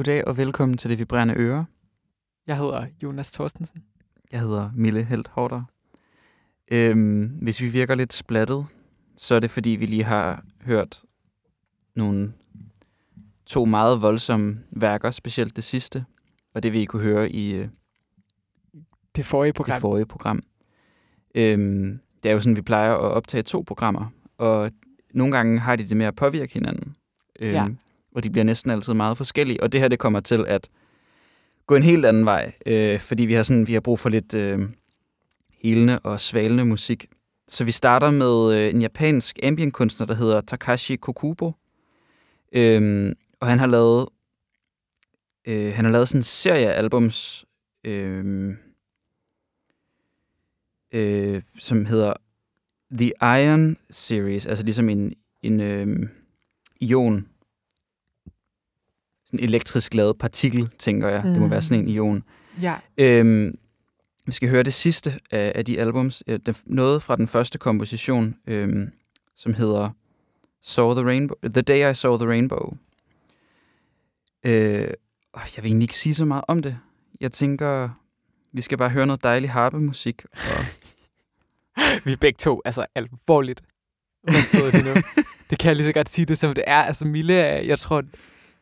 Goddag og velkommen til Det Vibrerende Øre. Jeg hedder Jonas Thorstensen. Jeg hedder Mille Helt Hårder. Øhm, hvis vi virker lidt splattet, så er det fordi, vi lige har hørt nogle to meget voldsomme værker, specielt det sidste, og det vi kunne høre i øh, Det forrige program. det forrige program. Øhm, det er jo sådan, vi plejer at optage to programmer, og nogle gange har de det med at påvirke hinanden. Øhm, Ja. Og de bliver næsten altid meget forskellige, og det her det kommer til at gå en helt anden vej, øh, fordi vi har, sådan, vi har brug for lidt øh, helende og svalende musik. Så vi starter med øh, en japansk ambientkunstner, der hedder Takashi Kokubo. Øhm, og han har lavet øh, han har lavet sådan en serie af albums, øh, øh, som hedder The Iron Series, altså ligesom en, en øh, ion, sådan en elektrisk lavet partikel, tænker jeg. Mm. Det må være sådan en ion. Ja. Øhm, vi skal høre det sidste af, af de albums. Øh, det- Noget fra den første komposition, øhm, som hedder Saw the Rainbow, The Day I Saw the Rainbow. Øh, jeg vil egentlig ikke sige så meget om det. Jeg tænker, vi skal bare høre noget dejlig harpemusik. Og Vi er begge to altså alvorligt rystet lige nu. det kan jeg lige så godt sige det, som det er. Altså Mille, er- jeg tror,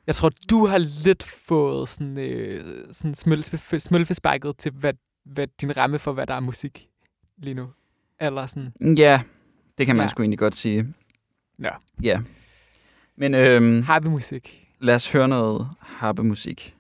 jeg tror du har lidt fået sådan, øh, sådan smølfe, smølfesparket til, hvad, hvad din ramme for, hvad der er musik lige nu. Eller sådan. ja, det kan man Ja. sgu egentlig godt sige. Ja. Ja. Men øhm, Har vi musik? lad os høre noget harpemusik.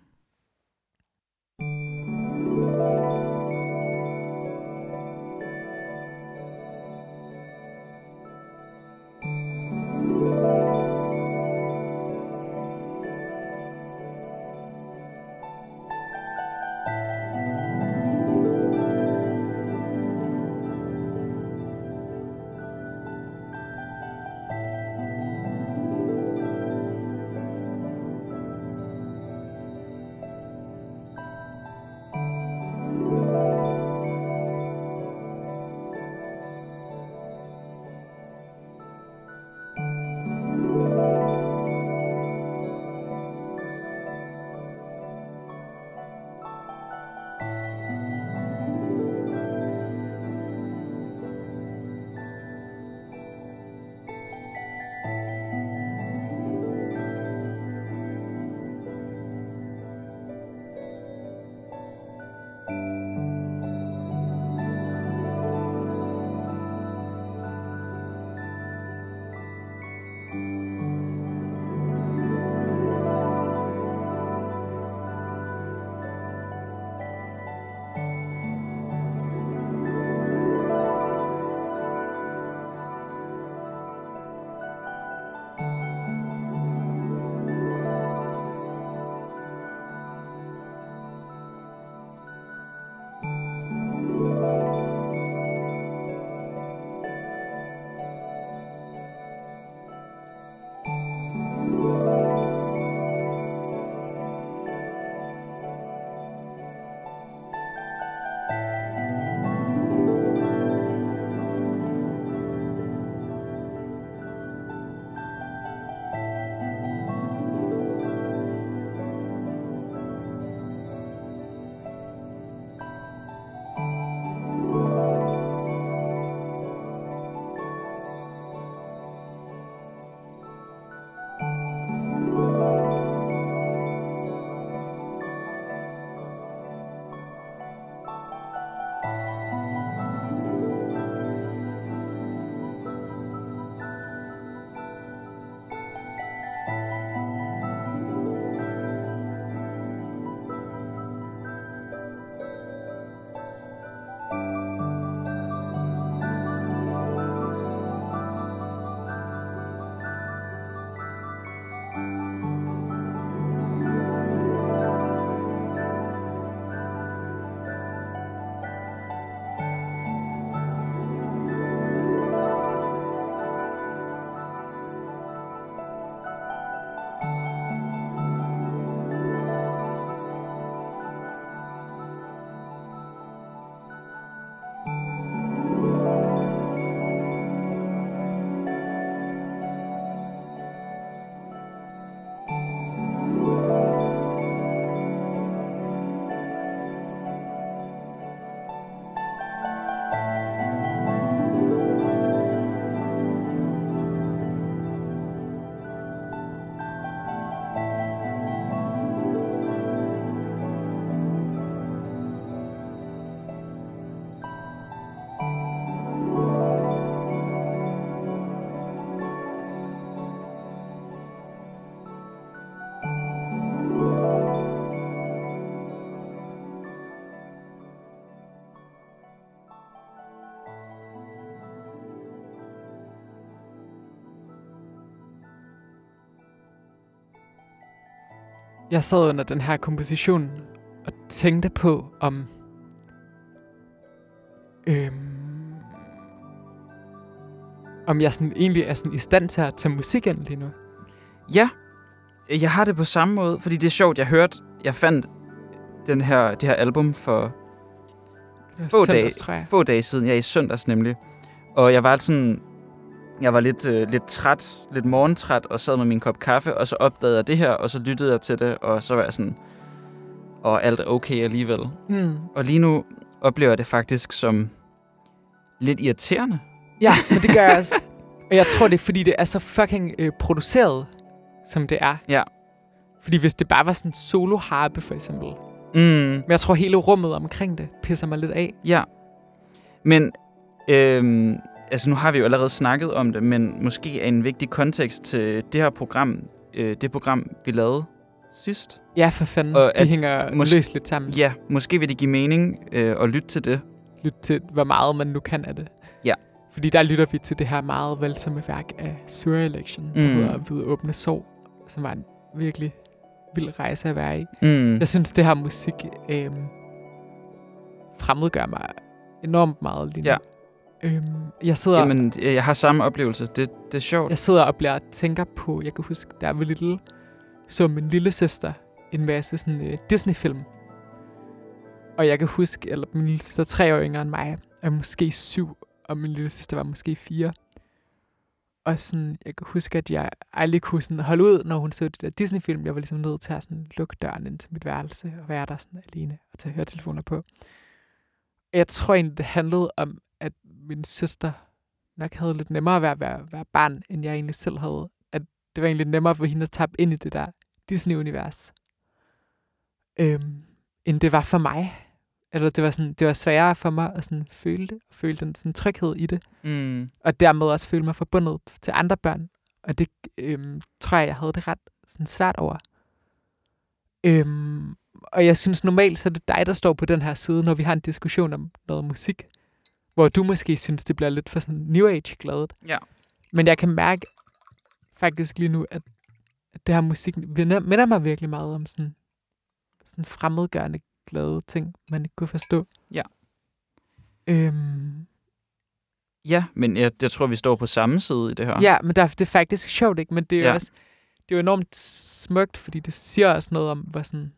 Jeg sad under den her komposition og tænkte på, om... Øhm, om jeg sådan egentlig er sådan i stand til at tage musik ind lige nu. Ja, jeg har det på samme måde, fordi det er sjovt, jeg hørte, jeg fandt den her, det her album for få, søndags, dage, få dage siden, ja i søndags nemlig. Og jeg var sådan, jeg var lidt, øh, lidt træt, lidt morgentræt, og sad med min kop kaffe, og så opdagede jeg det her, og så lyttede jeg til det, og så var jeg sådan, og alt er okay alligevel. Mm. Og lige nu oplever jeg det faktisk som lidt irriterende. Ja, men det gør jeg også. Og jeg tror, det er, fordi det er så fucking øh, produceret, som det er. Ja. Fordi hvis det bare var sådan solo harpe, for eksempel. Mm. Men jeg tror, hele rummet omkring det pisser mig lidt af. Ja. Men, øhm, altså nu har vi jo allerede snakket om det, men måske er en vigtig kontekst til det her program, øh, det program, vi lavede sidst. Ja, for fanden. Og Og at de hænger mås- løst lidt sammen. Ja, måske vil det give mening øh, at lytte til det. Lyt til, hvor meget man nu kan af det. Ja. Fordi der lytter vi til det her meget voldsomme værk af Surrey Election, der Mm. hedder Hvide Åbne Sår, som var en virkelig vild rejse at være i. Mm. Jeg synes, det her musik øh, fremmedgør mig enormt meget lige nu. Ja. Øhm, jeg sidder, Jamen, jeg har samme oplevelse. Det, det er sjovt. jeg sidder og bliver tænker på, jeg kan huske, der var lille, så min lille søster en masse sådan øh, Disney-film. Og jeg kan huske, eller min lille søster er tre år yngre end mig, er måske syv, og min lille søster var måske fire. Og sådan, jeg kan huske, at jeg aldrig kunne sådan holde ud, når hun så det der Disney-film. Jeg var ligesom nødt til at sådan lukke døren ind til mit værelse og være der sådan alene og tage høretelefoner på. Jeg tror egentlig, det handlede om, min søster nok havde lidt nemmere ved at være, være barn, end jeg egentlig selv havde. At det var egentlig nemmere for hende at tabe ind i det der Disney-univers, øhm, end det var for mig. Eller det var, sådan, det var sværere for mig at sådan føle det, og føle den sådan tryghed i det Mm. og dermed også føle mig forbundet til andre børn. Og det øhm, tror jeg, jeg havde det ret sådan svært over. Øhm, og jeg synes normalt, så er det dig, der står på den her side, når vi har en diskussion om noget musik, hvor du måske synes, det bliver lidt for sådan New Age-gladet. Ja. Men jeg kan mærke faktisk lige nu, at, at det her musik minder, minder mig virkelig meget om sådan, sådan fremmedgørende glade ting, man ikke kunne forstå. Ja. Øhm, Ja, men jeg, jeg tror, vi står på samme side i det her. Ja, men der, det er faktisk sjovt, ikke? Men det er, Ja. også, det er jo enormt smukt, fordi det siger også noget om, hvor, sådan,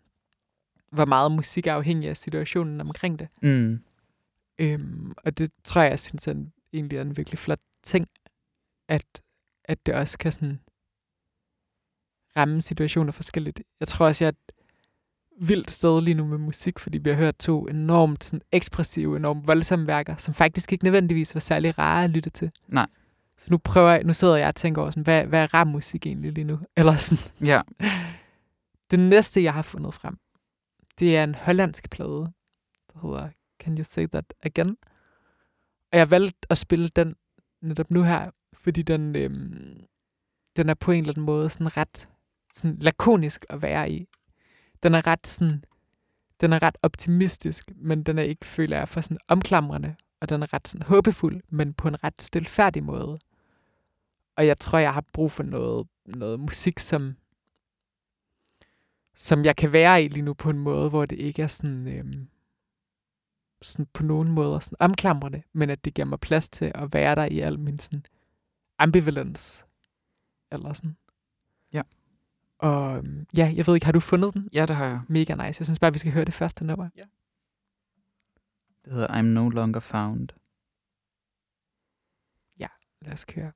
hvor meget musik er afhængig af situationen omkring det. Mm. Øhm, og det tror jeg, jeg synes er en, egentlig er en virkelig flot ting, at, at det også kan sådan ramme situationer forskelligt. Jeg tror også, jeg er et vildt sted lige nu med musik, fordi vi har hørt to enormt sådan, ekspressive, enormt voldsomme værker, som faktisk ikke nødvendigvis var særlig rare at lytte til. Nej. Så nu prøver jeg, nu sidder jeg og tænker over, sådan, hvad, hvad er rar musik egentlig lige nu? Eller sådan. Ja. Det næste, jeg har fundet frem, det er en hollandsk plade, der hedder Can You Say That Again? Og jeg valgte at spille den netop nu her, fordi den, øhm, den er på en eller anden måde sådan ret sådan lakonisk at være i. Den er ret sådan, den er ret optimistisk, men den er ikke, føler jeg, for sådan omklamrende. Og den er ret sådan håbefuld, men på en ret stilfærdig måde. Og jeg tror, jeg har brug for noget, noget musik, som, som jeg kan være i lige nu på en måde, hvor det ikke er sådan, øhm, sådan på nogen måder sådan omklamrende, men at det giver mig plads til at være der i al min sådan ambivalens. Eller sådan. Ja. Og øhm, ja, jeg ved ikke, har du fundet den? ja, det har jeg. Mega nice. Jeg synes bare, vi skal høre det første nummer. Det hedder I'm No Longer Found. Lad os køre.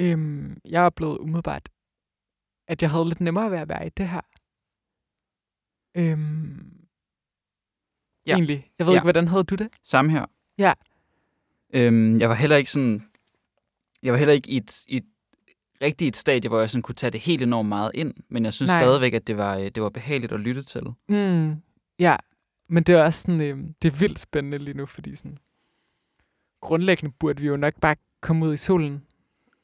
Øhm, jeg oplevede umiddelbart, at jeg havde lidt nemmere ved at være i det her. Øhm, Ja. Egentlig. Jeg ved Ja. ikke, hvordan havde du det? Samme her. Ja. Øhm, jeg var heller ikke sådan... Jeg var heller ikke i et, i et rigtig et stadie, hvor jeg sådan kunne tage det helt enormt meget ind, men jeg synes Nej. stadigvæk, at det var, øh, det var behageligt at lytte til. Mm, ja, men det er også sådan, øh, det er vildt spændende lige nu, fordi sådan, grundlæggende burde vi jo nok bare komme ud i solen,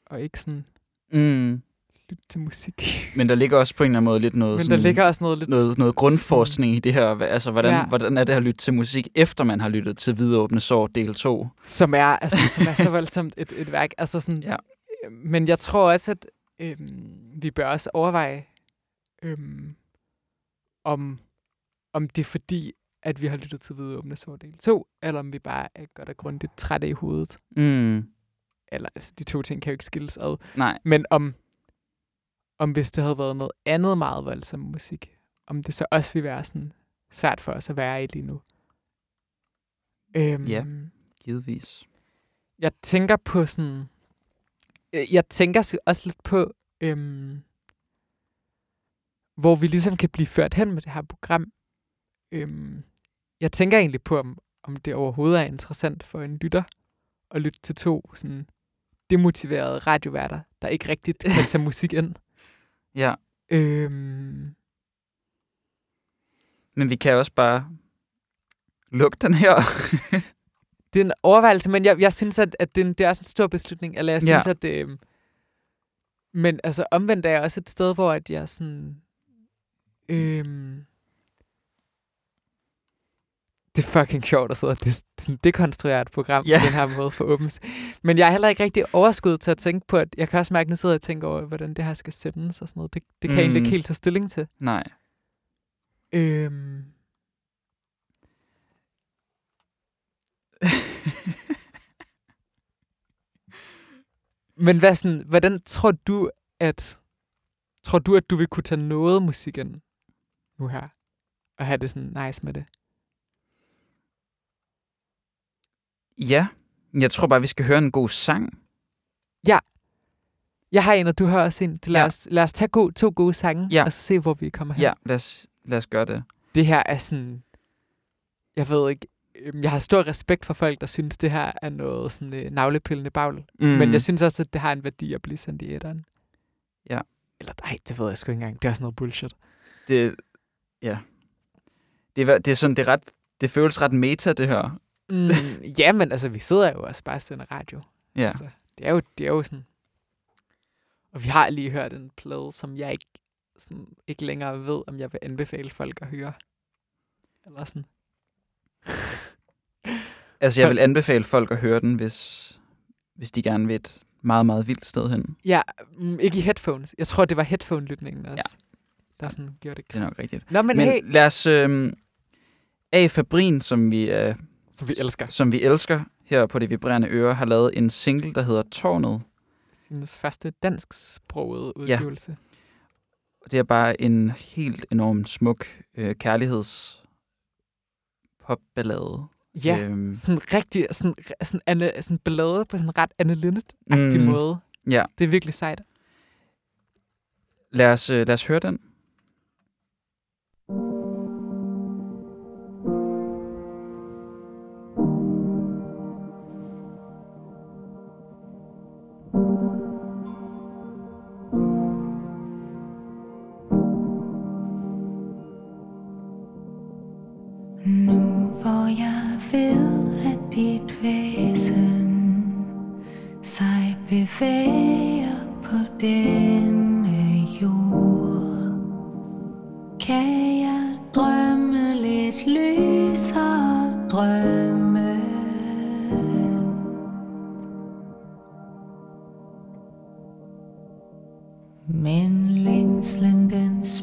og ikke sådan Mm. lytte til musik. Men der ligger også på en eller anden måde lidt noget, Men sådan, der ligger også noget lidt... noget, noget grundforskning i det her. Altså, hvordan, ja. Hvordan er det at lytte til musik, efter man har lyttet til Vidåbne Sår del 2? som er, altså, som er så voldsomt et, et værk. Altså sådan, Ja. Men jeg tror også, at øhm, vi bør også overveje, øhm, om, om det er fordi, at vi har lyttet til Vidåbne Sår del 2, eller om vi bare er godt og grundigt trætte i hovedet. Mm. Eller altså, de to ting kan jo ikke skilles ad. Nej. Men om, om hvis det havde været noget andet meget voldsom musik, om det så også ville være sådan svært for os at være i lige nu. Øhm, Ja. Givetvis. Jeg tænker på sådan... øh, Jeg tænker så også lidt på, øhm, hvor vi ligesom kan blive ført hen med det her program. Øhm, jeg tænker egentlig på, om, om det overhovedet er interessant for en lytter at lytte til to sådan demotiverede radioværter, der ikke rigtigt kan tage musik ind. Ja. Øhm, Men vi kan også bare lukke den her. det er en overvejelse, men jeg, jeg synes, at, at det, er en- det er også en stor beslutning. Eller jeg Ja. synes, at det... øhm, Men altså, omvendt er jeg også et sted, hvor at jeg sådan... Øhm, det er fucking sjovt at sidde og des- sådan dekonstruere et program Ja. på den her måde for åbent. Men jeg er heller ikke rigtig overskud til at tænke på, at jeg kan også mærke, at nu sidder jeg og tænker over, hvordan det her skal sendes og sådan noget. Det, det kan jeg egentlig Mm. ikke helt tage stilling til. Nej. Øhm, Men hvad sådan, hvordan tror du, at tror du, at du vil kunne tage noget musik ind nu her? Og have det sådan nice med det? Ja. Jeg tror bare, vi skal høre en god sang. Jeg har en, og du har også en. Lad, Ja. ja. os, lad os tage go, to gode sange, Ja. og så se, hvor vi kommer hen. Ja, lad os, lad os gøre det. Det her er sådan... Jeg ved ikke... øhm, Jeg har stor respekt for folk, der synes, det her er noget sådan øh, navlepillende bagl. Mm. Men jeg synes også, at det har en værdi at blive sendt i etteren. Ja. Eller nej, det ved jeg sgu ikke engang. Det er også noget bullshit. det, ja. Det er, det er sådan, det er ret, det føles ret meta, det her. Mm, ja, men altså, vi sidder jo også bare og sender radio. Ja. Altså, det er jo, det er jo sådan... Og vi har lige hørt en plade, som jeg ikke, sådan, ikke længere ved, om jeg vil anbefale folk at høre. Eller sådan. Altså, jeg vil anbefale folk at høre den, hvis, hvis de gerne vil et meget, meget vildt sted hen. Ja, mm, ikke i headphones. Jeg tror, det var headphone-lytningen også. Ja. Der sådan gjorde det Det er nok rigtigt. Nå, men, Men, hey, lad os... Øh, A. Fabrin, som vi, øh, som vi elsker. som vi elsker her på Det Vibrerende Øre, har lavet en single, der hedder Tårnet. Hendes første dansksprogede udgivelse. Og det er bare en helt enorm smuk øh, kærligheds popballade. Ja, Øhm, sådan rigtig, sådan, sådan, Anne, sådan ballade på sådan en ret Anne Linnet-agtig Mm. mm. måde. ja, Det er virkelig sejt. lad os, øh, lad os høre den.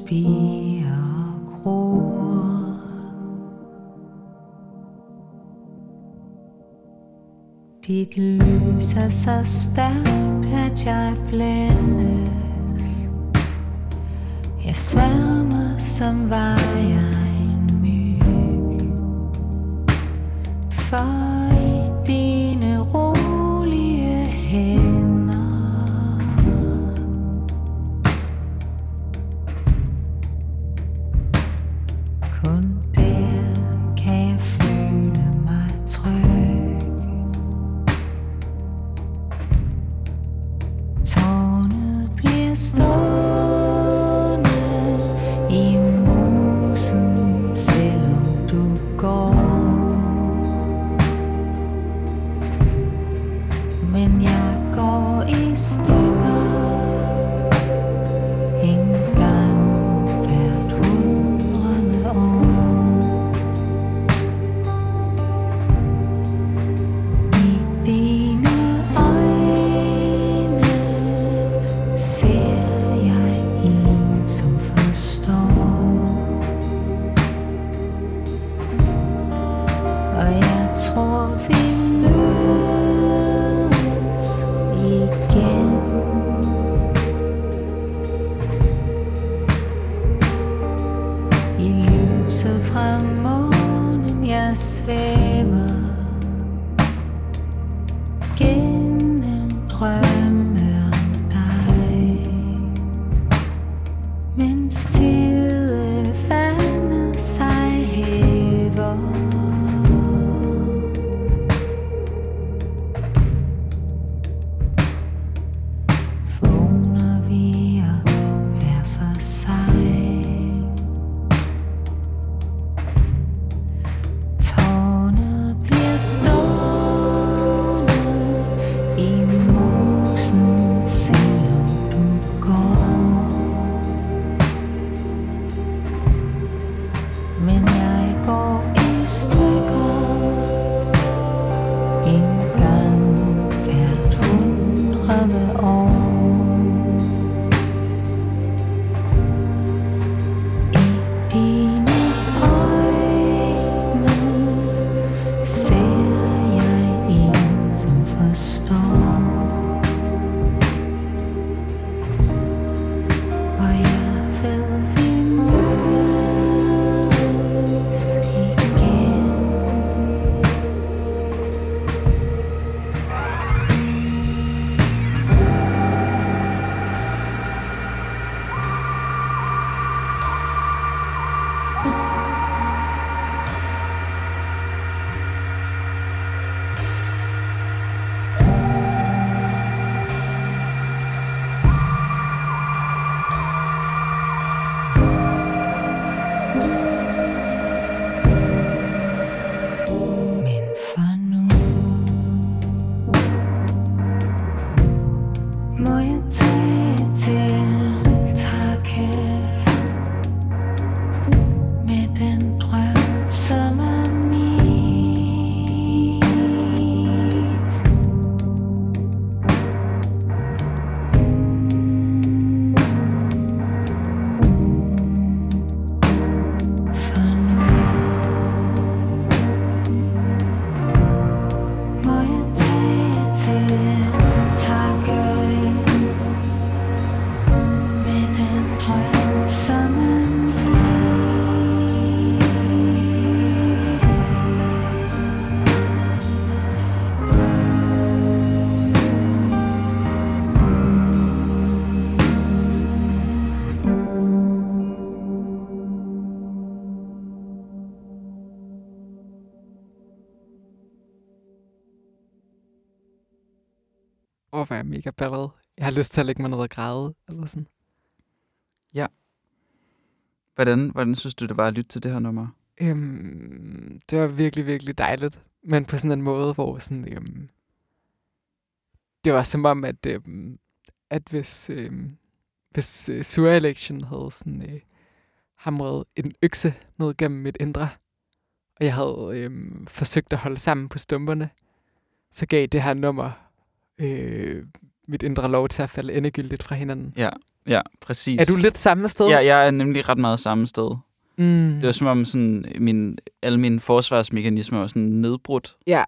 Spiger og gror Dit lys er så stærkt, at jeg blændes. Jeg sværmer, som var jeg en myg. For Er jeg mega balleret. Jeg har lyst til at lægge mig ned og græde, eller sådan. Hvordan, hvordan synes du, det var at lytte til det her nummer? Øhm, det var virkelig, virkelig dejligt. Men på sådan en måde, hvor sådan, øhm, det var som om, at, øh, at hvis, øh, hvis øh, Sur Election havde sådan, øh, hamret en økse ned gennem mit indre, og jeg havde øh, forsøgt at holde sammen på stumperne, så gav det her nummer øh, mit indre lov til at falde endegyldigt fra hinanden. Ja, ja, præcis. Er du lidt samme sted? Ja, jeg er nemlig ret meget samme sted. Mm. Det var som om sådan, min, alle mine forsvarsmekanismer var sådan nedbrudt. Ja.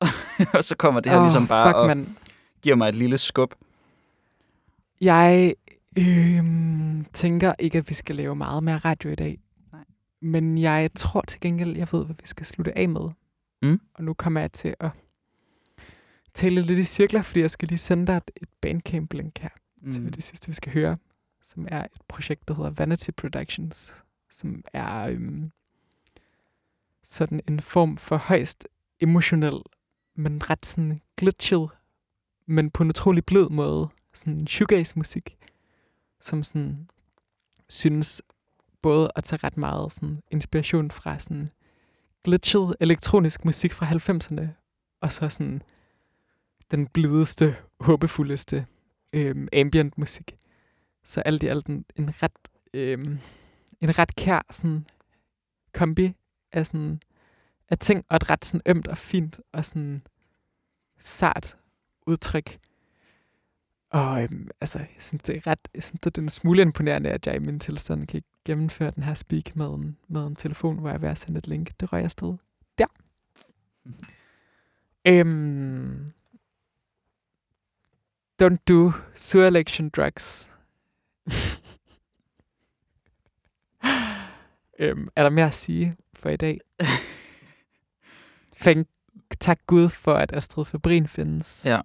og så kommer det her Åh, ligesom bare fuck, og man. giver mig et lille skub. Jeg øh, tænker ikke, at vi skal lave meget mere radio i dag. Nej. Men jeg tror til gengæld, jeg ved, hvad vi skal slutte af med. Mm. Og nu kommer jeg til at tale lidt i cirkler, fordi jeg skal lige sende dig et- Bandcamp-link her mm. til det sidste, vi skal høre, som er et projekt, der hedder Vanity Productions, som er øhm, sådan en form for højst emotionel, men ret sådan glitchet, men på en utrolig blød måde, sådan shoegaze-musik, som sådan synes både at tage ret meget sådan inspiration fra sådan glitchet elektronisk musik fra 90'erne, og så sådan den blideste, håbefuldeste øhm, ambient musik. Så alt i alt en, en ret øhm, en ret kær sådan kombi af sådan af ting, og et ret sådan ømt og fint og sådan sart udtryk. Og øhm, altså, jeg synes, det er ret, jeg synes, det er en smule imponerende, at jeg i min tilstand kan gennemføre den her speak med en, med en telefon, hvor jeg er ved at sende et link. Det rører jeg afsted. Der. Øhm, don't do sur election drugs. øhm, er der mere at sige for i dag? Thank, tak Gud for, at Astrid Fabrin findes. Ja.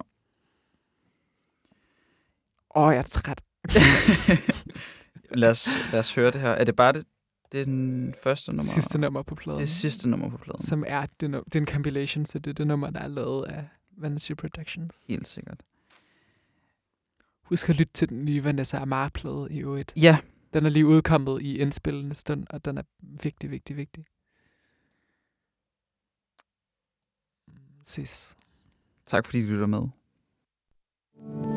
Åh, jeg er træt. lad, os, lad os høre det her. Er det bare det, det er den første nummer? Sidste nummer på pladen. Det sidste nummer på pladen. Som er, det, det er en compilation, så det er det nummer, der er lavet af Vanity Productions. Helt sikkert. Husk at lytte til den nye Vanessa Amar-plade i øvrigt. Ja. Den er lige udkommet i indspillende stund, og den er vigtig, vigtig, vigtig. Mm, Ses. Tak fordi du lytter med. thank you